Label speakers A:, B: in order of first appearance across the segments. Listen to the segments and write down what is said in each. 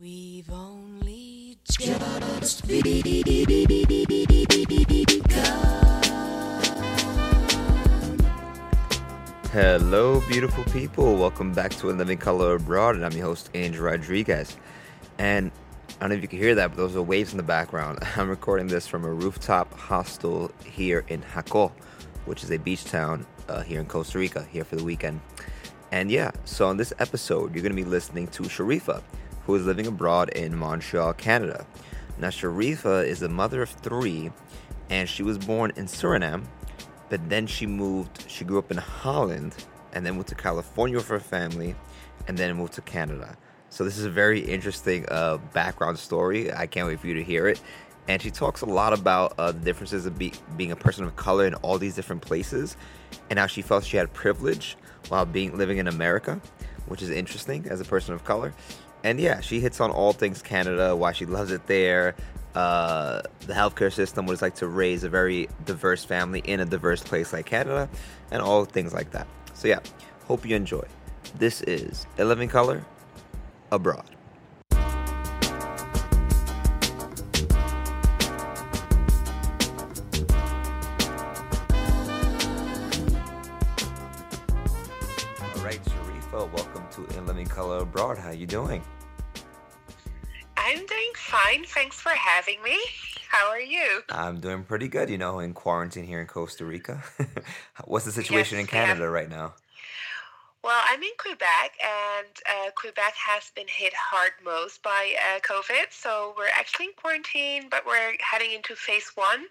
A: We've only just begun.
B: Hello, beautiful people. Welcome back to A Living Color Abroad, and I'm your host, Andrew Rodriguez. And I don't know if you can hear that, but those are waves in the background. I'm recording this from a rooftop hostel here in Jaco, which is a beach town uh, here in Costa Rica, here for the weekend. And yeah, so on this episode, you're going to be listening to Sharifa, who is living abroad in Montreal, Canada. Now, Sharifa is the mother of three, and she was born in Suriname, but then she moved, she grew up in Holland, and then moved to California with her family, and then moved to Canada. So, this is a very interesting uh, background story. I can't wait for you to hear it. And she talks a lot about uh, the differences of be- being a person of color in all these different places, and how she felt she had privilege while being living in America, which is interesting as a person of color. And yeah, she hits on all things Canada, why she loves it there, uh, the healthcare system, what it's like to raise a very diverse family in a diverse place like Canada, and all things like that. So yeah, hope you enjoy. This is A Living Color Abroad. How you doing?
C: I'm doing fine. Thanks for having me. How are you?
B: I'm doing pretty good, you know, in quarantine here in Costa Rica. What's the situation in
C: Yes, ma'am.
B: Canada right now?
C: Well, I'm in Quebec, and uh, Quebec has been hit hard most by uh, COVID. So we're actually in quarantine, but we're heading into phase one,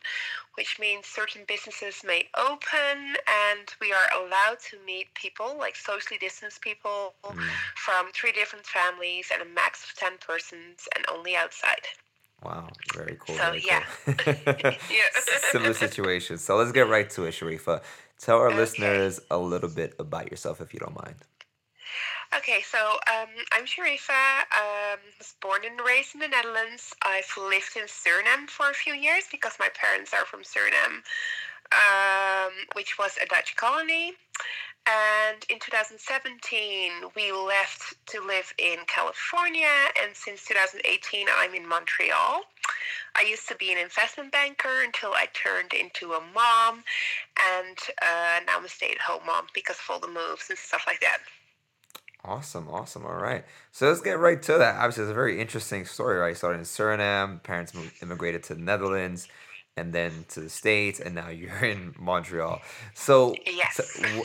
C: which means certain businesses may open, and we are allowed to meet people, like socially distanced people,
B: Mm,
C: from three different families and a max of 10 persons, and only outside.
B: wow, very cool.
C: So,
B: very
C: yeah.
B: cool.
C: Yeah.
B: Similar situation. So let's get right to it, Sharifa. Tell our
C: Okay.
B: listeners a little bit about yourself if you don't mind.
C: Okay, so um, I'm Sharifa. Um, was born and raised in the Netherlands. I've lived in Suriname for a few years because my parents are from Suriname, um, which was a Dutch colony. And in 2017, we left to live in California, and since 2018, I'm in Montreal. I used to be an investment banker until I turned into a mom, and uh, now I'm a stay at home mom because of all the moves and stuff like that.
B: Awesome, awesome. All right. So let's get right to that. Obviously, it's a very interesting story, right? You started in Suriname, parents immigrated to the Netherlands, and then to the States, and now you're in Montreal. So,
C: Yes.
B: so,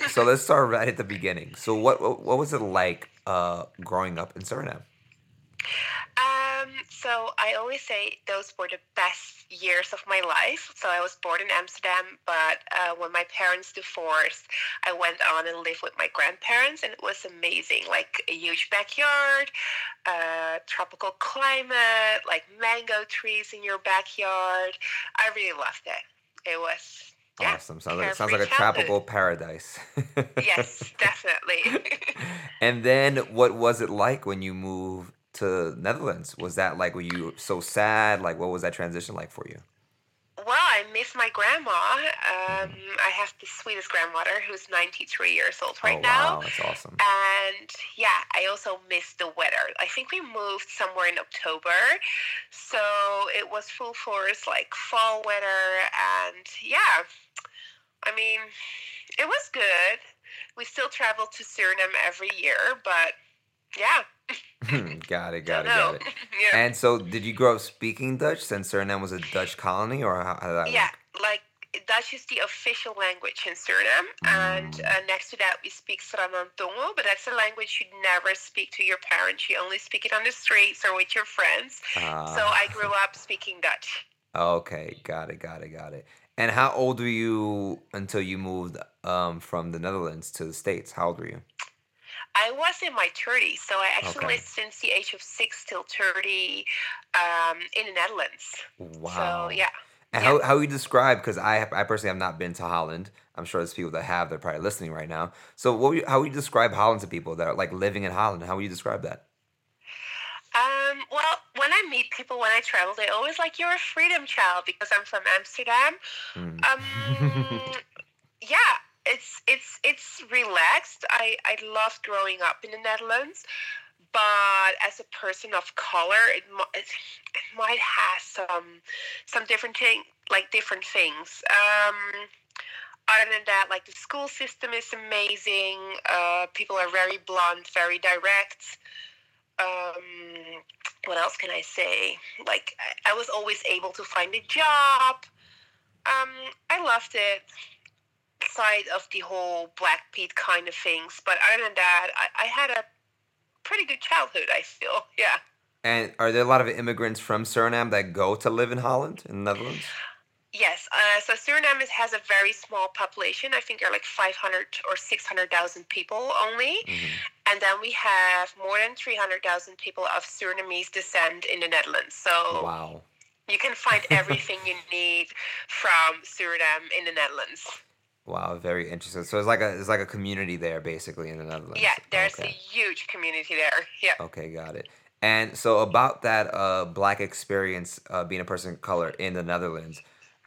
B: so let's start right at the beginning. So, what what, what was it like uh, growing up in Suriname?
C: Um, so I always say those were the best years of my life. So I was born in Amsterdam, but uh, when my parents divorced, I went on and lived with my grandparents, and it was amazing. Like a huge backyard, uh, tropical climate, like mango trees in your backyard. I really loved it. It was yeah,
B: awesome. Sounds like sounds like a tropical paradise.
C: yes, definitely.
B: And then, what was it like when you moved to Netherlands? Was that like were you so sad? Like, what was that transition like for you?
C: Well, I miss my grandma. Um, I have the sweetest grandmother who's 93 years old right
B: oh
C: now.
B: wow, that's awesome.
C: And yeah, I also miss the weather. I think we moved somewhere in October. So it was full force, like fall weather. And yeah, I mean, it was good. We still travel to Suriname every year, but yeah.
B: got it, got it, got it.
C: yeah.
B: And so, did you grow up speaking Dutch since Suriname was a Dutch colony, or how, how did that
C: Yeah,
B: work?
C: like Dutch is the official language in Suriname, and
B: Mm.
C: uh, next to that we speak Sranan-Tongo, but that's a language you never speak to your parents. You only speak it on the streets or with your friends. so
B: Ah,
C: I grew up speaking Dutch.
B: okay, got it, got it, got it. And how old were you until you moved um, from the Netherlands to the States? How old were you?
C: I was in my 30s, so I actually
B: Okay.
C: lived since the age of 6 till 30 um, in the Netherlands.
B: Wow.
C: So yeah.
B: And
C: Yeah.
B: how how you describe? Because I I personally have not been to Holland. I'm sure there's people that have. They're probably listening right now. So what? Would you, how would you describe Holland to people that are like living in Holland? How would you describe that?
C: Um, well, when I meet people when I travel, they always like you're a freedom child because I'm from Amsterdam.
B: Mm.
C: Um, yeah, it's it's it's relaxed. I I loved growing up in the Netherlands, but as a person of color, it, it, it might have some some different thing, like different things. Um, other than that, like the school system is amazing. Uh, people are very blunt, very direct. Um, what else can I say? Like I, was always able to find a job. Um, I loved it. Side of the whole Black Pete kind of things, but other than that, I, I had a pretty good childhood. I feel, yeah.
B: And are there a lot of immigrants from Suriname that go to live in Holland, in the Netherlands?
C: Yes. Uh, so Suriname has a very small population. I think there are like 500 or 600,000 people only. Mm-hmm. And then we have more than 300,000 people of Surinamese descent in the Netherlands. So
B: wow.
C: you can find everything you need from Suriname in the Netherlands.
B: Wow, very interesting. So it's like a it's like a community there, basically in the Netherlands.
C: Yeah, there's okay. a huge community there. Yeah.
B: Okay, got it. And so about that uh, black experience, uh, being a person of color in the Netherlands,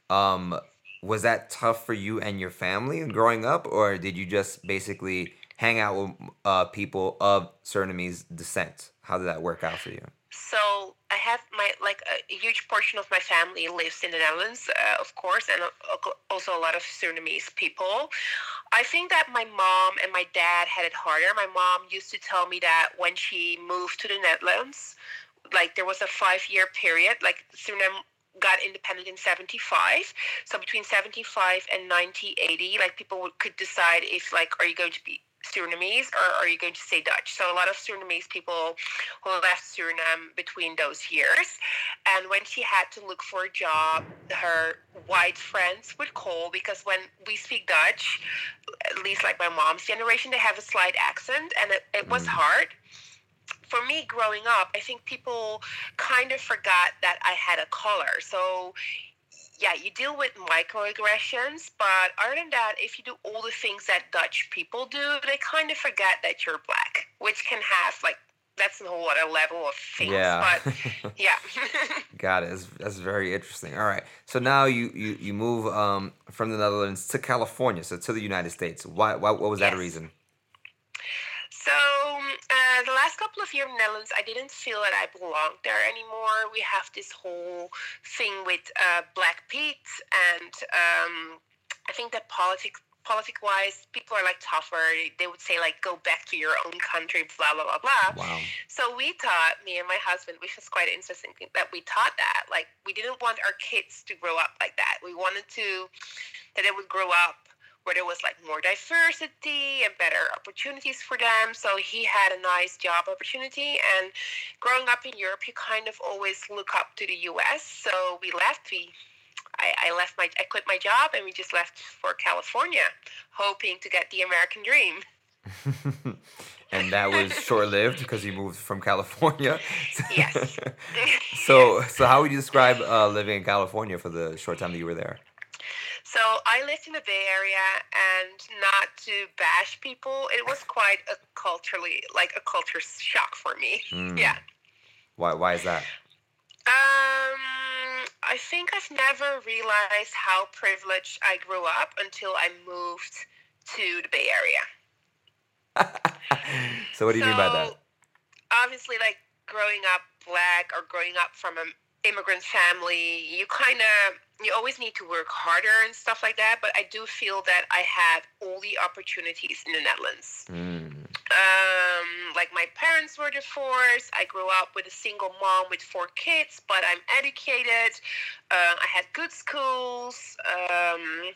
B: um, was that tough for you and your family growing up, or did you just basically hang out with uh, people of Surinamese descent? How did that work out for you?
C: So I have my like a, huge portion of my family lives in the Netherlands, uh, of course, and also a lot of Surinamese people. I think that my mom and my dad had it harder. My mom used to tell me that when she moved to the Netherlands, like there was a five year period, like Suriname got independent in 75 so between 75 and 1980 like people could decide if like are you going to be Surinamese or are you going to say Dutch? So a lot of Surinamese people who left Suriname between those years. And when she had to look for a job, her white friends would call because when we speak Dutch, at least like my mom's generation, they have a slight accent and it, it was mm. hard for me growing up, I think people kind of forgot that I had a color. So yeah, you deal with microaggressions, but other than that, if you do all the things that Dutch people do, they kind of forget that you're black, which can have like that's a whole other level of things. Yeah. But yeah.
B: Got it. That's, that's, very interesting. All right. So now you you, you move um, from the Netherlands to California, so to the United States. Why, why what was yes. that a reason?
C: So last couple of years in Netherlands, I didn't feel that I belonged there anymore. We have this whole thing with uh, Black Pete, and um, I think that politics politic wise, people are like tougher. They would say like, go back to your own country, blah blah blah blah.
B: Wow.
C: So we taught me and my husband, which was quite interesting, that we taught that like we didn't want our kids to grow up like that. We wanted to that they would grow up where there was like more diversity and better opportunities for them. So he had a nice job opportunity. And growing up in Europe, you kind of always look up to the U.S. So we left. We I, I left my I quit my job and we just left for California, hoping to get the American dream.
B: and that was short lived because you moved from California.
C: yes.
B: so so how would you describe uh, living in California for the short time that you were there?
C: So I lived in the Bay Area, and not to bash people, it was quite a culturally like a culture shock for me. Mm. Yeah.
B: Why? Why is that?
C: Um, I think I've never realized how privileged I grew up until I moved to the Bay Area.
B: so what do you so, mean by that?
C: Obviously, like growing up black or growing up from an immigrant family, you kind of you always need to work harder and stuff like that. But I do feel that I had all the opportunities in the Netherlands. Mm. Um, like my parents were divorced. I grew up with a single mom with four kids, but I'm educated. Uh, I had good schools. Um,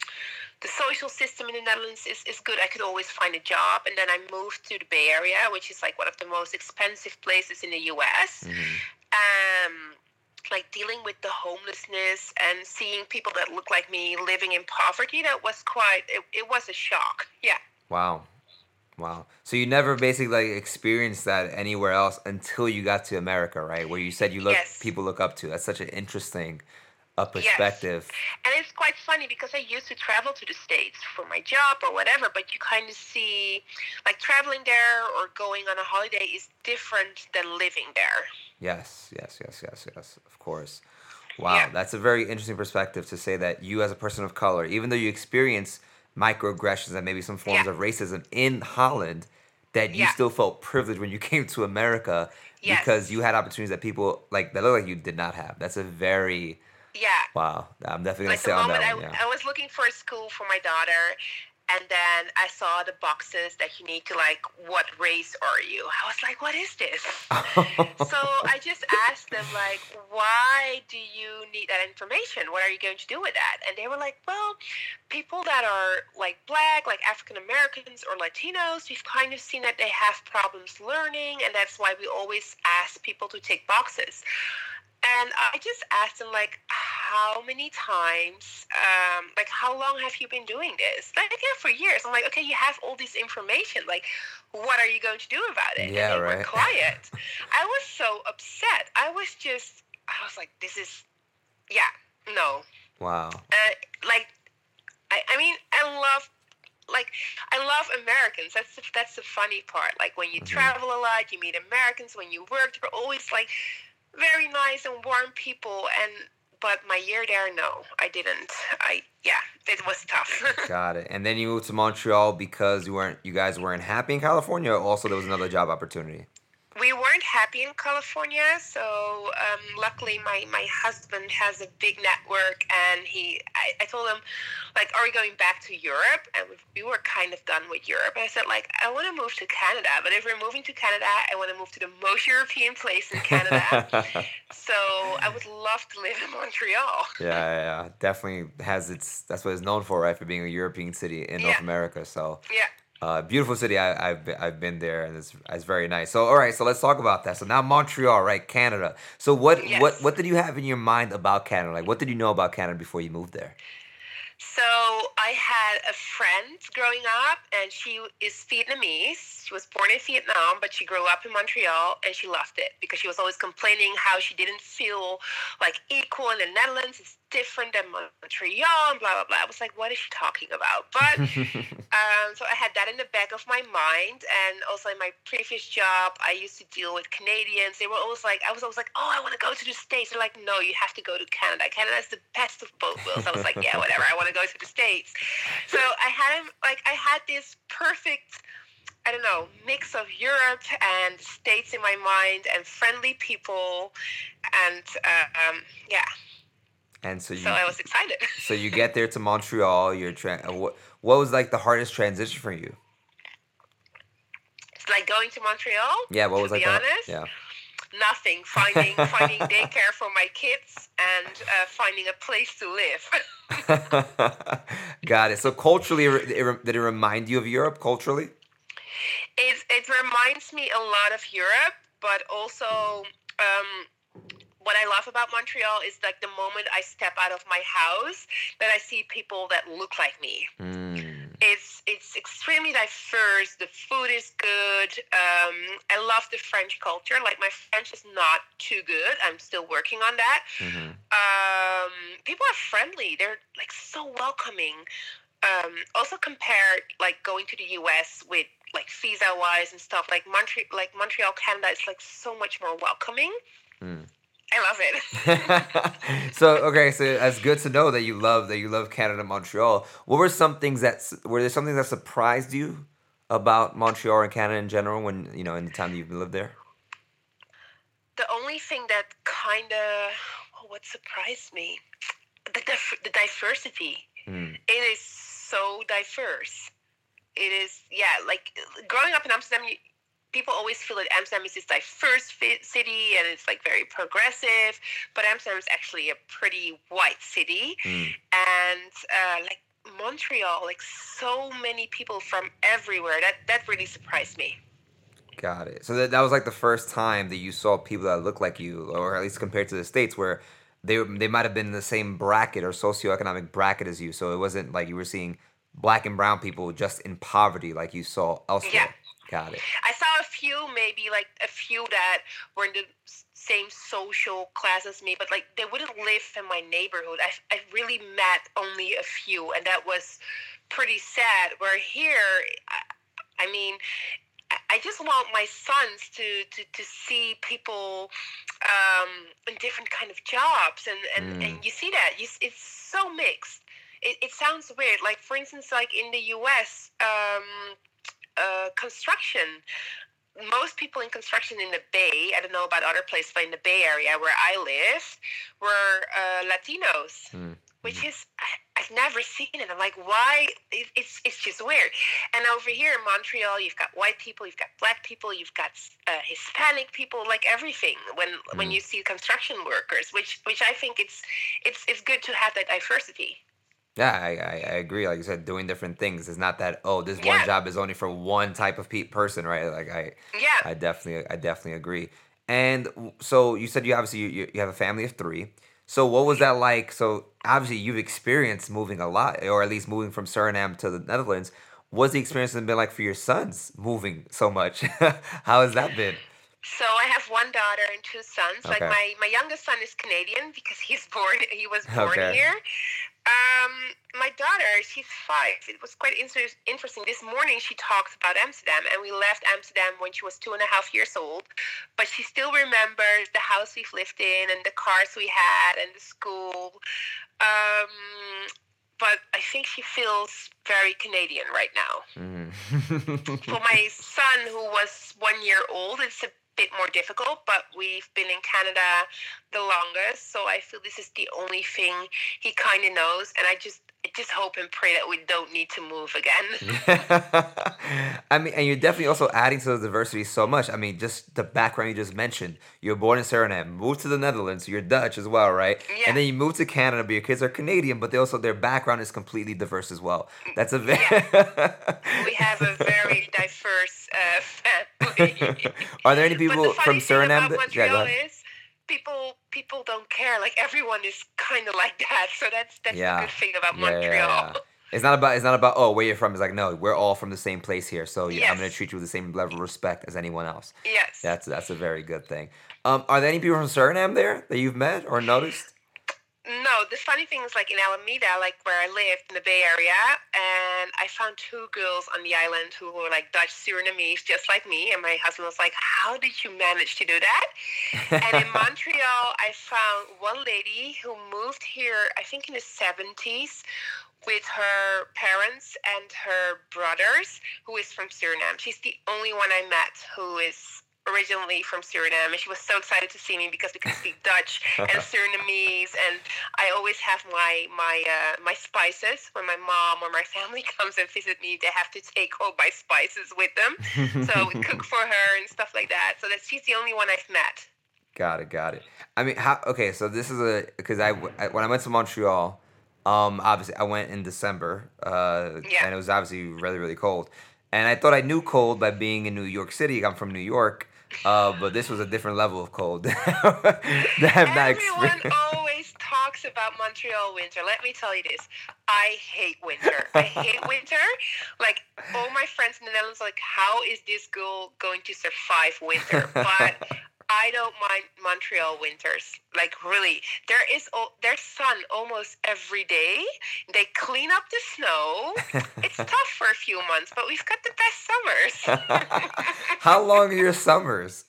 C: the social system in the Netherlands is, is good. I could always find a job. And then I moved to the Bay Area, which is like one of the most expensive places in the US. Mm-hmm. Um, like dealing with the homelessness and seeing people that look like me living in poverty that was quite it, it was a shock yeah
B: wow wow so you never basically like experienced that anywhere else until you got to america right where you said you look yes. people look up to that's such an interesting uh, a perspective. Yes.
C: And it's quite funny because I used to travel to the States for my job or whatever, but you kind of see like traveling there or going on a holiday is different than living there.
B: Yes, yes, yes, yes, yes, of course. Wow, yeah. that's a very interesting perspective to say that you, as a person of color, even though you experience microaggressions and maybe some forms yeah. of racism in Holland, that you
C: Yeah.
B: still felt privileged when you came to America
C: Yes.
B: because you had opportunities that people like that look like you did not have. That's a very
C: Yeah.
B: wow. I'm definitely gonna
C: like
B: on that
C: I,
B: one. Yeah.
C: I was looking for a school for my daughter and then I saw the boxes that you need to like what race are you? I was like, what is this? so I just asked them like, why do you need that information? What are you going to do with that? And they were like, well, people that are like black, like African Americans or Latinos, we've kind of seen that they have problems learning, and that's why we always ask people to take boxes. And I just asked him, like, how many times, um, like how long have you been doing this? Like, yeah, for years. I'm like, okay, you have all this information. Like, what are you going to do about it?
B: Yeah,
C: and
B: right.
C: were quiet. I was so upset. I was just, I was like, this is, yeah, no.
B: wow.
C: Uh, like, I, I mean, I love, like, I love Americans. That's the, that's the funny part. Like when you
B: Mhm.
C: travel a lot, you meet Americans. When you work, they're always like very nice and warm people. And but my year there, no, I didn't. I yeah, it was tough.
B: Got it. And then you moved to Montreal because you weren't you guys weren't happy in California also there was another job opportunity.
C: We weren't happy in California, so um, luckily my, my husband has a big network, and he I, I told him like, are we going back to Europe? And we, we were kind of done with Europe. And I said like, I want to move to Canada, but if we're moving to Canada, I want to move to the most European place in Canada. so I would love to live in Montreal.
B: yeah, yeah, yeah, definitely has its. That's what it's known for, right? For being a European city in North America. So,
C: Yeah.
B: Uh, beautiful city. I, I've been, I've been there, and it's it's very nice. So, all right, so let's talk about that. So now Montreal, right? Canada. So what what what did you have in your mind about Canada? Like, what did you know about Canada before you moved there?
C: So I had a friend growing up, and she is Vietnamese. She was born in Vietnam, but she grew up in Montreal, and she loved it because she was always complaining how she didn't feel like equal in the Netherlands. It's different than Montreal, and blah blah blah. I was like, what is she talking about? But um, so I had that in the back of my mind, and also in my previous job, I used to deal with Canadians. They were always like, I was always like, oh, I want to go to the states. They're like, no, you have to go to Canada. Canada is the best of both worlds. I was like, yeah, whatever. I want to go to the states. So I had like I had this perfect. I don't know, mix of Europe and states in my mind, and friendly people, and uh, um, yeah.
B: and so you
C: So I was excited.
B: so you get there to Montreal. You're tra- uh, what what was like the hardest transition for you?
C: It's like going to Montreal.
B: Yeah, what was like
C: be
B: the-
C: honest,
B: yeah.
C: Nothing. Finding finding daycare for my kids and uh, finding a place to live.
B: Got it. So culturally, it, did it remind you of Europe culturally?
C: it it reminds me a lot of Europe, but also um, what I love about Montreal is like the moment I step out of my house, that I see people that look like me.
B: Mm.
C: It's it's extremely diverse. The food is good. Um, I love the French culture. Like my French is not too good. I'm still working on that.
B: hmm
C: um, people are friendly. They're like so welcoming. Um, also compared like going to the U.S. with like visa wise and stuff like Montreal, like Montreal, Canada is like so much more welcoming.
B: Mm.
C: I love it.
B: so okay, so it's good to know that you love that you love Canada, Montreal. What were some things that were there something that surprised you about Montreal and Canada in general when you know in the time that you've lived there?
C: the only thing that kind of oh, what surprised me, the dif- the diversity.
B: Mm.
C: It is so diverse. It is yeah, like growing up in Amsterdam. You, people always feel that Amsterdam is this diverse city and it's like very progressive, but Amsterdam is actually a pretty white city.
B: Mm.
C: And uh, like Montreal, like so many people from everywhere. That that really surprised me.
B: Got it. So that, that was like the first time that you saw people that look like you, or at least compared to the states, where they they might have been in the same bracket or socioeconomic bracket as you. So it wasn't like you were seeing black and brown people just in poverty like you saw elsewhere.
C: Yeah.
B: Got it.
C: I saw a few, maybe like a few that were in the same social class as me, but like they wouldn't live in my neighborhood. I, I really met only a few, and that was pretty sad. Where here, I, I mean, I- just want my sons to, to, to see people um, in different kind of jobs, and, and,
B: Mm.
C: and you see that you, it's so mixed. It, it sounds weird. Like for instance, like in the U.S. Um, uh, construction. Most people in construction in the Bay, I don't know about other places, but in the Bay Area where I live, were uh, Latinos,
B: Mm.
C: which is I've never seen it. I'm like, why? It, it's it's just weird. And over here in Montreal, you've got white people, you've got black people, you've got uh, Hispanic people, like everything. When when
B: Mm.
C: you see construction workers, which which I think it's it's it's good to have that diversity.
B: Yeah, I, I, I agree. Like you said, doing different things. is not that oh, this one job is only for one type of pe- person, right? Like I,
C: Yeah.
B: I definitely, I definitely agree. And so you said you obviously you, you have a family of three. So what was that like? So obviously you've experienced moving a lot, or at least moving from Suriname to the Netherlands. What's the experience been like for your sons moving so much? How has that been?
C: So I have one daughter and two sons. Like my my youngest son is Canadian because he's born he was born
B: Okay.
C: here. Um, my daughter, she's five. It was quite inter- interesting. This morning she talked about Amsterdam, and we left Amsterdam when she was two and a half years old. But she still remembers the house we've lived in, and the cars we had, and the school. Um, but I think she feels very Canadian right now.
B: Mhm.
C: For my son, who was one year old, it's a bit more difficult, but we've been in Canada the longest, so I feel this is the only thing he kind of knows, and I just I just hope and pray that we don't need to move again.
B: I mean, and you're definitely also adding to the diversity so much. I mean, just the background you just mentioned. You're born in Suriname, moved to the Netherlands. You're Dutch as well, right?
C: Yeah.
B: And then you moved to Canada, but your kids are Canadian, but they also their background is completely diverse as well. That's a very.
C: we have a very diverse uh, family.
B: are there any people
C: the
B: from Suriname? That, yeah, go
C: Montreal
B: ahead.
C: is people people don't care. Like everyone is kind of like that, so that's that's
B: Yeah.
C: the good thing about
B: Yeah,
C: Montreal.
B: yeah. It's not about it's not about oh where you're from. It's like no, we're all from the same place here, so yeah, I'm gonna treat you with the same level of respect as anyone else.
C: Yes.
B: That's that's a very good thing. Um, are there any people from Suriname there that you've met or noticed?
C: No, the funny thing is, like in Alameda, like where I lived in the Bay Area, and I found two girls on the island who were like Dutch Surinamese, just like me. And my husband was like, "How did you manage to do that?" and in Montreal, I found one lady who moved here, I think in the 70s, with her parents and her brothers, who is from Suriname. She's the only one I met who is originally from Suriname, and she was so excited to see me because we can speak Dutch and Surinamese, and I always have my my uh, my spices when my mom or my family comes and visit me. They have to take all my spices with them, so we cook for her and stuff like that. So that she's the only one I've met.
B: Got it, got it. I mean, how? Okay, so this is a because I, I when I went to Montreal, um, obviously I went in December, uh,
C: Yeah.
B: and it was obviously really really cold, and I thought I knew cold by being in New York City. I'm from New York, uh, but this was a different level of cold that I've not
C: Everyone always talks about Montreal winter. Let me tell you this. I hate winter. I hate winter. Like all my friends in the Netherlands are like, how is this girl going to survive winter? But I don't mind Montreal winters. Like really, there is there's sun almost every day. They clean up the snow. It's tough for a few months, but we've got the best summers.
B: How long are your summers?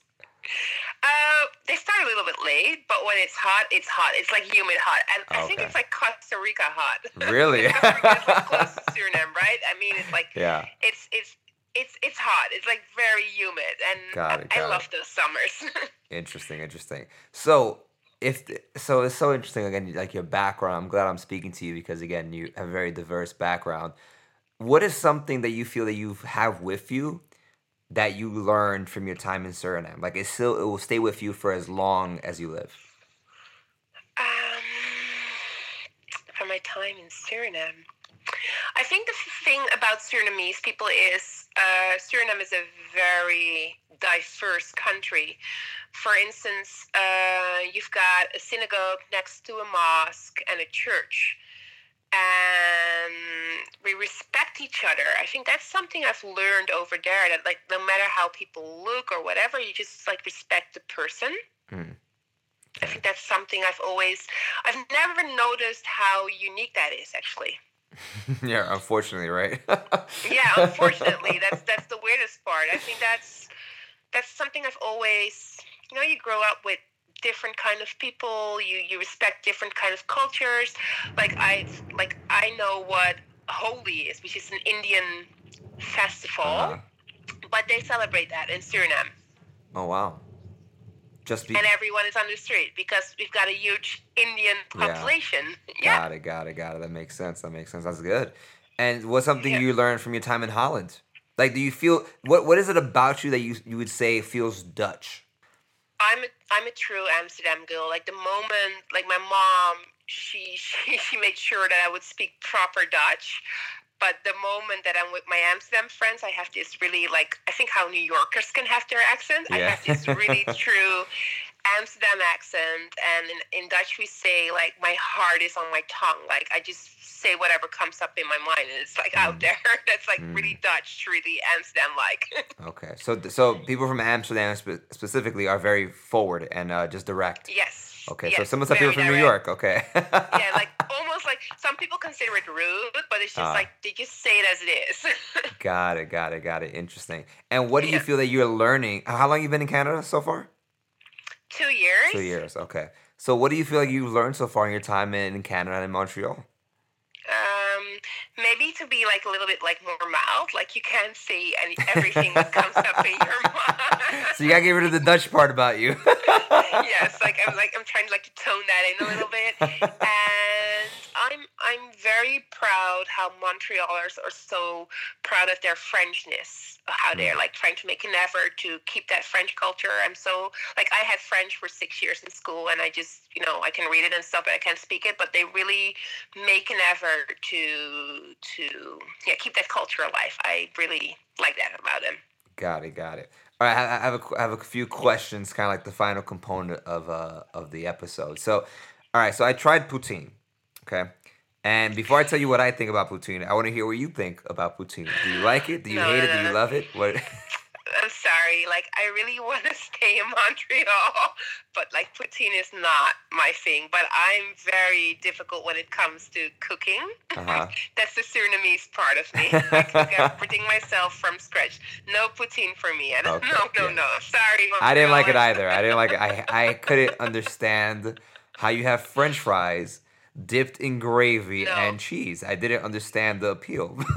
C: Uh, they start a little bit late, but when it's hot, it's hot. It's like humid hot, and I think it's like Costa Rica hot.
B: Really?
C: Costa Rica's like close to Suriname, right? I mean, it's like
B: yeah.
C: it's it's it's it's hot. It's like very humid, and
B: Got it,
C: I, I
B: got it.
C: love those summers.
B: Interesting, interesting. So if so, it's so interesting again. Like your background, I'm glad I'm speaking to you because again, you have a very diverse background. What is something that you feel that you have with you that you learned from your time in Suriname? Like it still it will stay with you for as long as you live.
C: um, from my time in Suriname, I think the thing about Surinamese people is uh, Suriname is a very diverse country. For instance, uh, you've got a synagogue next to a mosque and a church. And we respect each other. I think that's something I've learned over there. That like no matter how people look or whatever, you just like respect the person.
B: Mm.
C: I think that's something I've always I've never noticed how unique that is actually.
B: yeah, unfortunately, right?
C: Yeah, unfortunately, that's that's the weirdest part. I think that's that's something I've always you know, you grow up with different kind of people, you you respect different kind of cultures. Like I like I know what Holi is, which is an Indian festival.
B: Uh-huh.
C: but they celebrate that in Suriname.
B: Oh wow. Just be-
C: and everyone is on the street because we've got a huge Indian
B: Yeah.
C: population. Yeah.
B: Got it, got it, got it. That makes sense. That makes sense. That's good. And what's something
C: Yeah.
B: you learned from your time in Holland? Like, do you feel what? What is it about you that you you would say feels Dutch?
C: I'm a, I'm a true Amsterdam girl. Like the moment, like my mom, she she she made sure that I would speak proper Dutch. But the moment that I'm with my Amsterdam friends, I have this really like I think how New Yorkers can have their accent. I
B: Yeah.
C: have this really true Amsterdam accent, and in, in Dutch we say like my heart is on my tongue. Like I just say whatever comes up in my mind, and it's like out
B: Mm.
C: there. That's like
B: Mm.
C: really Dutch, really Amsterdam like.
B: Okay, so so people from Amsterdam spe- specifically are very forward and uh, just direct.
C: yes.
B: Okay, so
C: yes,
B: some of the people from New. York. Okay.
C: yeah, like almost like some people consider it rude, but it's just
B: Ah.
C: like they just say it as it is.
B: got it, got it, got it. Interesting. And what do you feel that you're learning? How long you been in Canada so far?
C: Two years.
B: Two years. Okay. So what do you feel like you've learned so far in your time in Canada and in Montreal?
C: Maybe to be like a little bit like more mild, like you can't say any everything that comes up in your mind.
B: So you gotta get rid of the Dutch part about you.
C: yes, like I'm like I'm trying to like to tone that in a little bit, and very proud how Montrealers are so proud of their Frenchness, how they're like trying to make an effort to keep that French culture. I'm so like I had French for six years in school, and I just you know I can read it and stuff, but I can't speak it. But they really make an effort to to yeah keep that culture alive. I really like that about them.
B: Got it, got it. All right, I I have a, I have a few questions, kind of like the final component of uh of the episode. So, all right, so I tried poutine, okay, and before I tell you what I think about poutine, I want to hear what you think about poutine. Do you like it? Do you
C: No,
B: hate
C: no,
B: it? Do you
C: no.
B: love it? What?
C: I'm sorry. Like, I really want to stay in Montreal, but like, poutine is not my thing. But I'm very difficult when it comes to cooking.
B: Uh-huh.
C: That's the Surinamese part of me. I cook everything myself from scratch. No poutine for me. I don't,
B: Okay,
C: no, no,
B: yeah.
C: no. Sorry, Montreal.
B: I didn't like it either. I didn't like it. I I couldn't understand how you have French fries dipped in gravy
C: No.
B: and cheese. I didn't understand the appeal.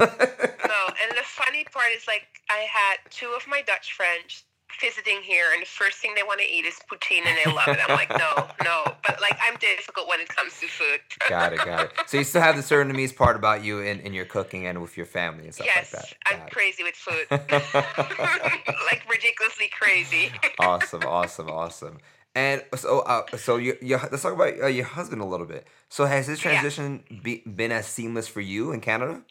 C: No, and the funny part is like I had two of my Dutch friends visiting here, and the first thing they want to eat is poutine, and they love it. I'm like, no, no, but like I'm difficult when it comes to food.
B: got it, got it. So you still have the Surinamese part about you in, in your cooking and with your family and stuff
C: yes,
B: like that.
C: Yes,
B: I'm it.
C: crazy with food, like ridiculously crazy.
B: awesome, awesome, awesome. And so, uh, so you, you, let's talk about uh, your husband a little bit. So, has his
C: Yeah.
B: transition be, been as seamless for you in Canada?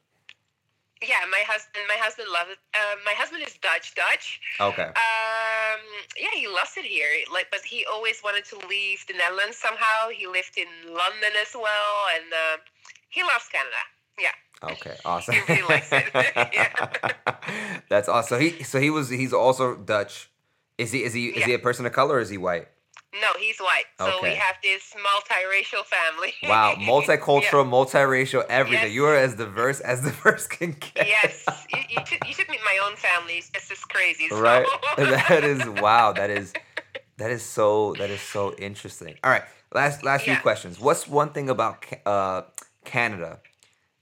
C: yeah, my husband, my husband loves it. Uh, my husband is Dutch, Dutch.
B: Okay.
C: Um, yeah, he loves it here. Like, but he always wanted to leave the Netherlands somehow. He lived in London as well, and uh, he loves Canada. Yeah.
B: Okay. Awesome.
C: He really likes it. Yeah.
B: That's awesome. So he, so he was, he's also Dutch. Is he, is he, is he a person of color or is he white?
C: No, he's white. So we have this multiracial family.
B: Wow, multicultural, multiracial, everything.
C: Yes.
B: You are as diverse as diverse can get.
C: yes, you, you, should, you should meet my own family. It's just crazy. so-
B: right that is wow that is that is so that is so interesting all right last last few questions what's one thing about uh canada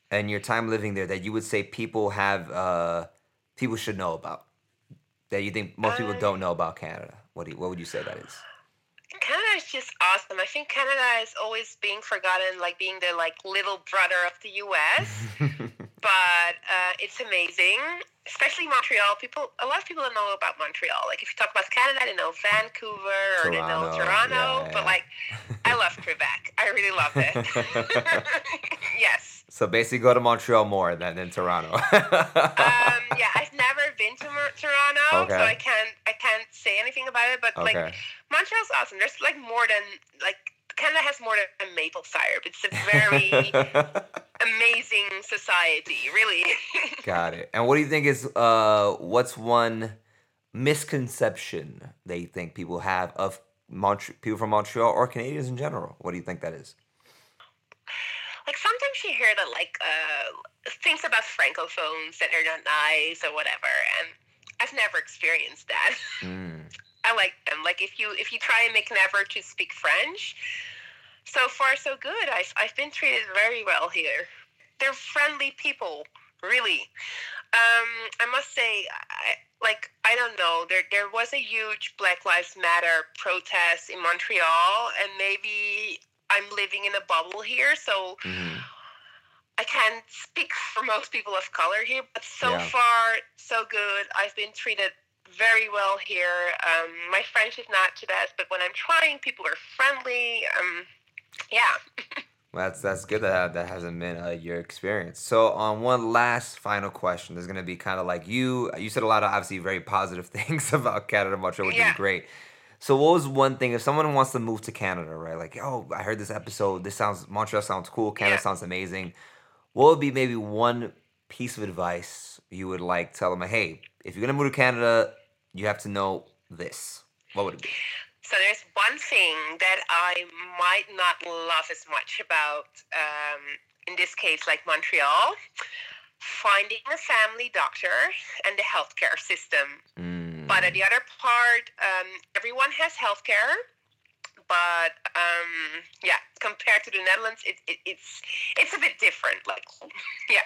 B: and your time living there that you would say people have uh people should know about that you think most people don't know about canada what do you, what would you say that is
C: is just awesome. I think Canada is always being forgotten, like being the like little brother of the U.S. but uh, it's amazing, especially Montreal. People, a lot of people don't know about Montreal. Like if you talk about Canada, they know Vancouver or they know
B: Toronto,
C: Toronto.
B: yeah,
C: But like, I love Quebec. I really love it. yes.
B: so basically go to montreal more than, than toronto
C: Um, yeah, I've never been to Mer- Toronto,
B: Okay.
C: so I can't I can't say anything about it. But like
B: okay
C: Montreal's awesome. There's like more than like Canada has more than maple syrup. It's a very amazing society, really.
B: Got it. And what do you think is uh what's one misconception they think people have of Mont- people from Montreal or Canadians in general? What do you think that is?
C: like sometimes you hear that like uh, things about francophones that are not nice or whatever, and I've never experienced that.
B: Mm.
C: I like them. Like if you if you try and make an effort to speak French, so far so good. I've I've been treated very well here. They're friendly people, really. Um, I must say, I, like I don't know, there there was a huge Black Lives Matter protest in Montreal, and maybe I'm living in a bubble here, so.
B: hmm
C: I can't speak for most people of color here, but so
B: Yeah.
C: far, so good. I've been treated very well here. Um, my French is not too best, but when I'm trying, people are friendly. Um, yeah.
B: Well, that's that's good that that hasn't been uh, your experience. So, on one last final question, there's gonna be kind of like you. You said a lot of obviously very positive things about Canada, Montreal, which
C: Yeah.
B: is great. So, what was one thing if someone wants to move to Canada, right? Like, oh, I heard this episode. This sounds Montreal sounds cool. Canada
C: Yeah.
B: sounds amazing. What would be maybe one piece of advice you would like tell them? Hey, if you're gonna move to Canada, you have to know this. What would it be?
C: So there's one thing that I might not love as much about, um, in this case, like Montreal, finding a family doctor and the healthcare system.
B: Mm,
C: But at the other part, um, everyone has healthcare. But um, yeah, compared to the Netherlands, it, it, it's it's a bit different. Like, yeah,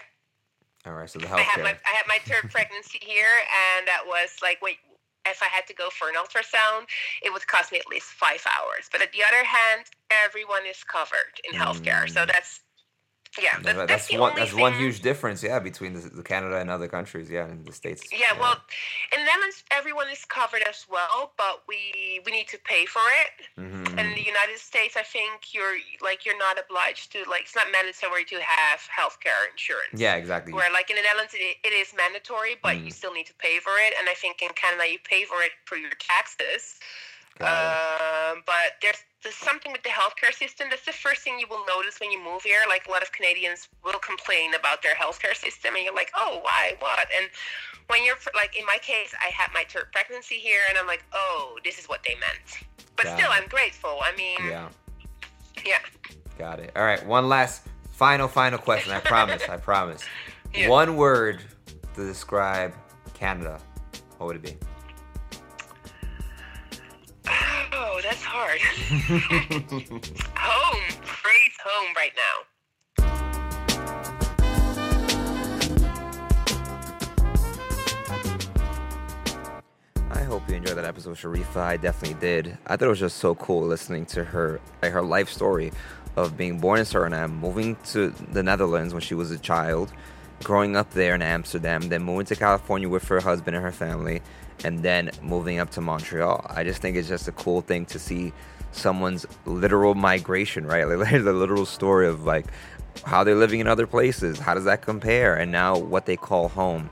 B: all right, so the
C: I had my
B: healthcare.
C: I had my third pregnancy here, and that was like wait. If I had to go for an ultrasound, it would cost me at least five hours. But at the other hand, everyone is covered in healthcare, so
B: Mm.
C: that's yeah,
B: That's,
C: that, that's,
B: one. That's one huge difference, yeah, between the, the Canada and other countries, yeah, and the states.
C: Yeah, well, in Netherlands, everyone is covered as well, but we we need to pay for it.
B: hmm
C: And in the United States, I think you're like you're not obliged to like it's not mandatory to have healthcare insurance.
B: yeah, exactly.
C: Where like in the Netherlands, it, it is mandatory, but you
B: Mm.
C: still need to pay for it. And I think in Canada, you pay for it for your taxes. Um, but there's there's something with the healthcare system. That's the first thing you will notice when you move here. Like a lot of Canadians will complain about their healthcare system, and you're like, oh, why, what? And when you're like in my case, I had my third pregnancy here, and I'm like, oh, this is what they meant. But
B: Got
C: still,
B: it.
C: I'm grateful. I mean.
B: Yeah,
C: yeah.
B: got it. All right, one last, final, final question. I promise. I promise.
C: Yeah.
B: One word to describe Canada. What would it be?
C: That's hard. home, phrase home right now.
B: I hope you enjoyed that episode, Sharifa. I definitely did. I thought it was just so cool listening to her, like her life story of being born in Suriname, moving to the Netherlands when she was a child, growing up there in Amsterdam, then moving to California with her husband and her family, and then moving up to Montreal. I just think it's just a cool thing to see someone's literal migration, right? Like the literal story of like how they're living in other places. How does that compare? And now what they call home.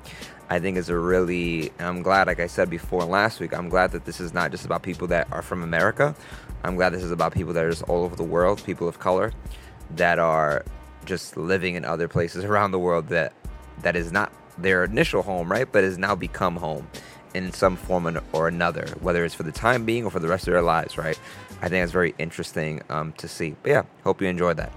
B: I think is a really, I'm glad, like I said before last week, I'm glad that this is not just about people that are from America. I'm glad this is about people that are just all over the world, people of color that are just living in other places around the world that that is not their initial home, right? But has now become home in some form or- another, whether it's for the time being or for the rest of their lives, right? I think it's very interesting um, to see. But yeah, hope you enjoyed that.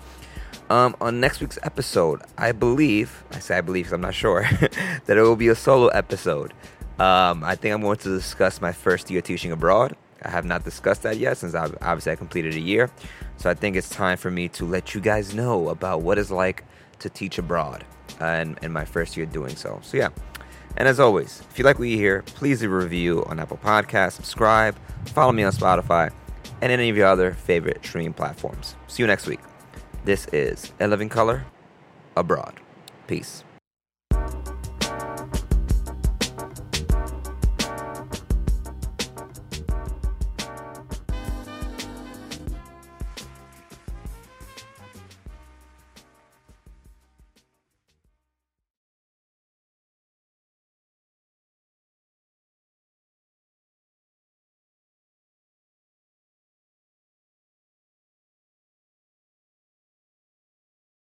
B: Um, on next week's episode, I believe, I say I believe because I'm not sure, that it will be a solo episode. Um, I think I'm going to discuss my first year teaching abroad. I have not discussed that yet since I've, obviously I completed a year. So I think it's time for me to let you guys know about what it's like to teach abroad uh, and, and my first year doing so. So yeah. And as always, if you like what you hear, please leave a review on Apple Podcasts, subscribe, follow me on Spotify, and any of your other favorite streaming platforms. See you next week. This is A Living Color Abroad. Peace.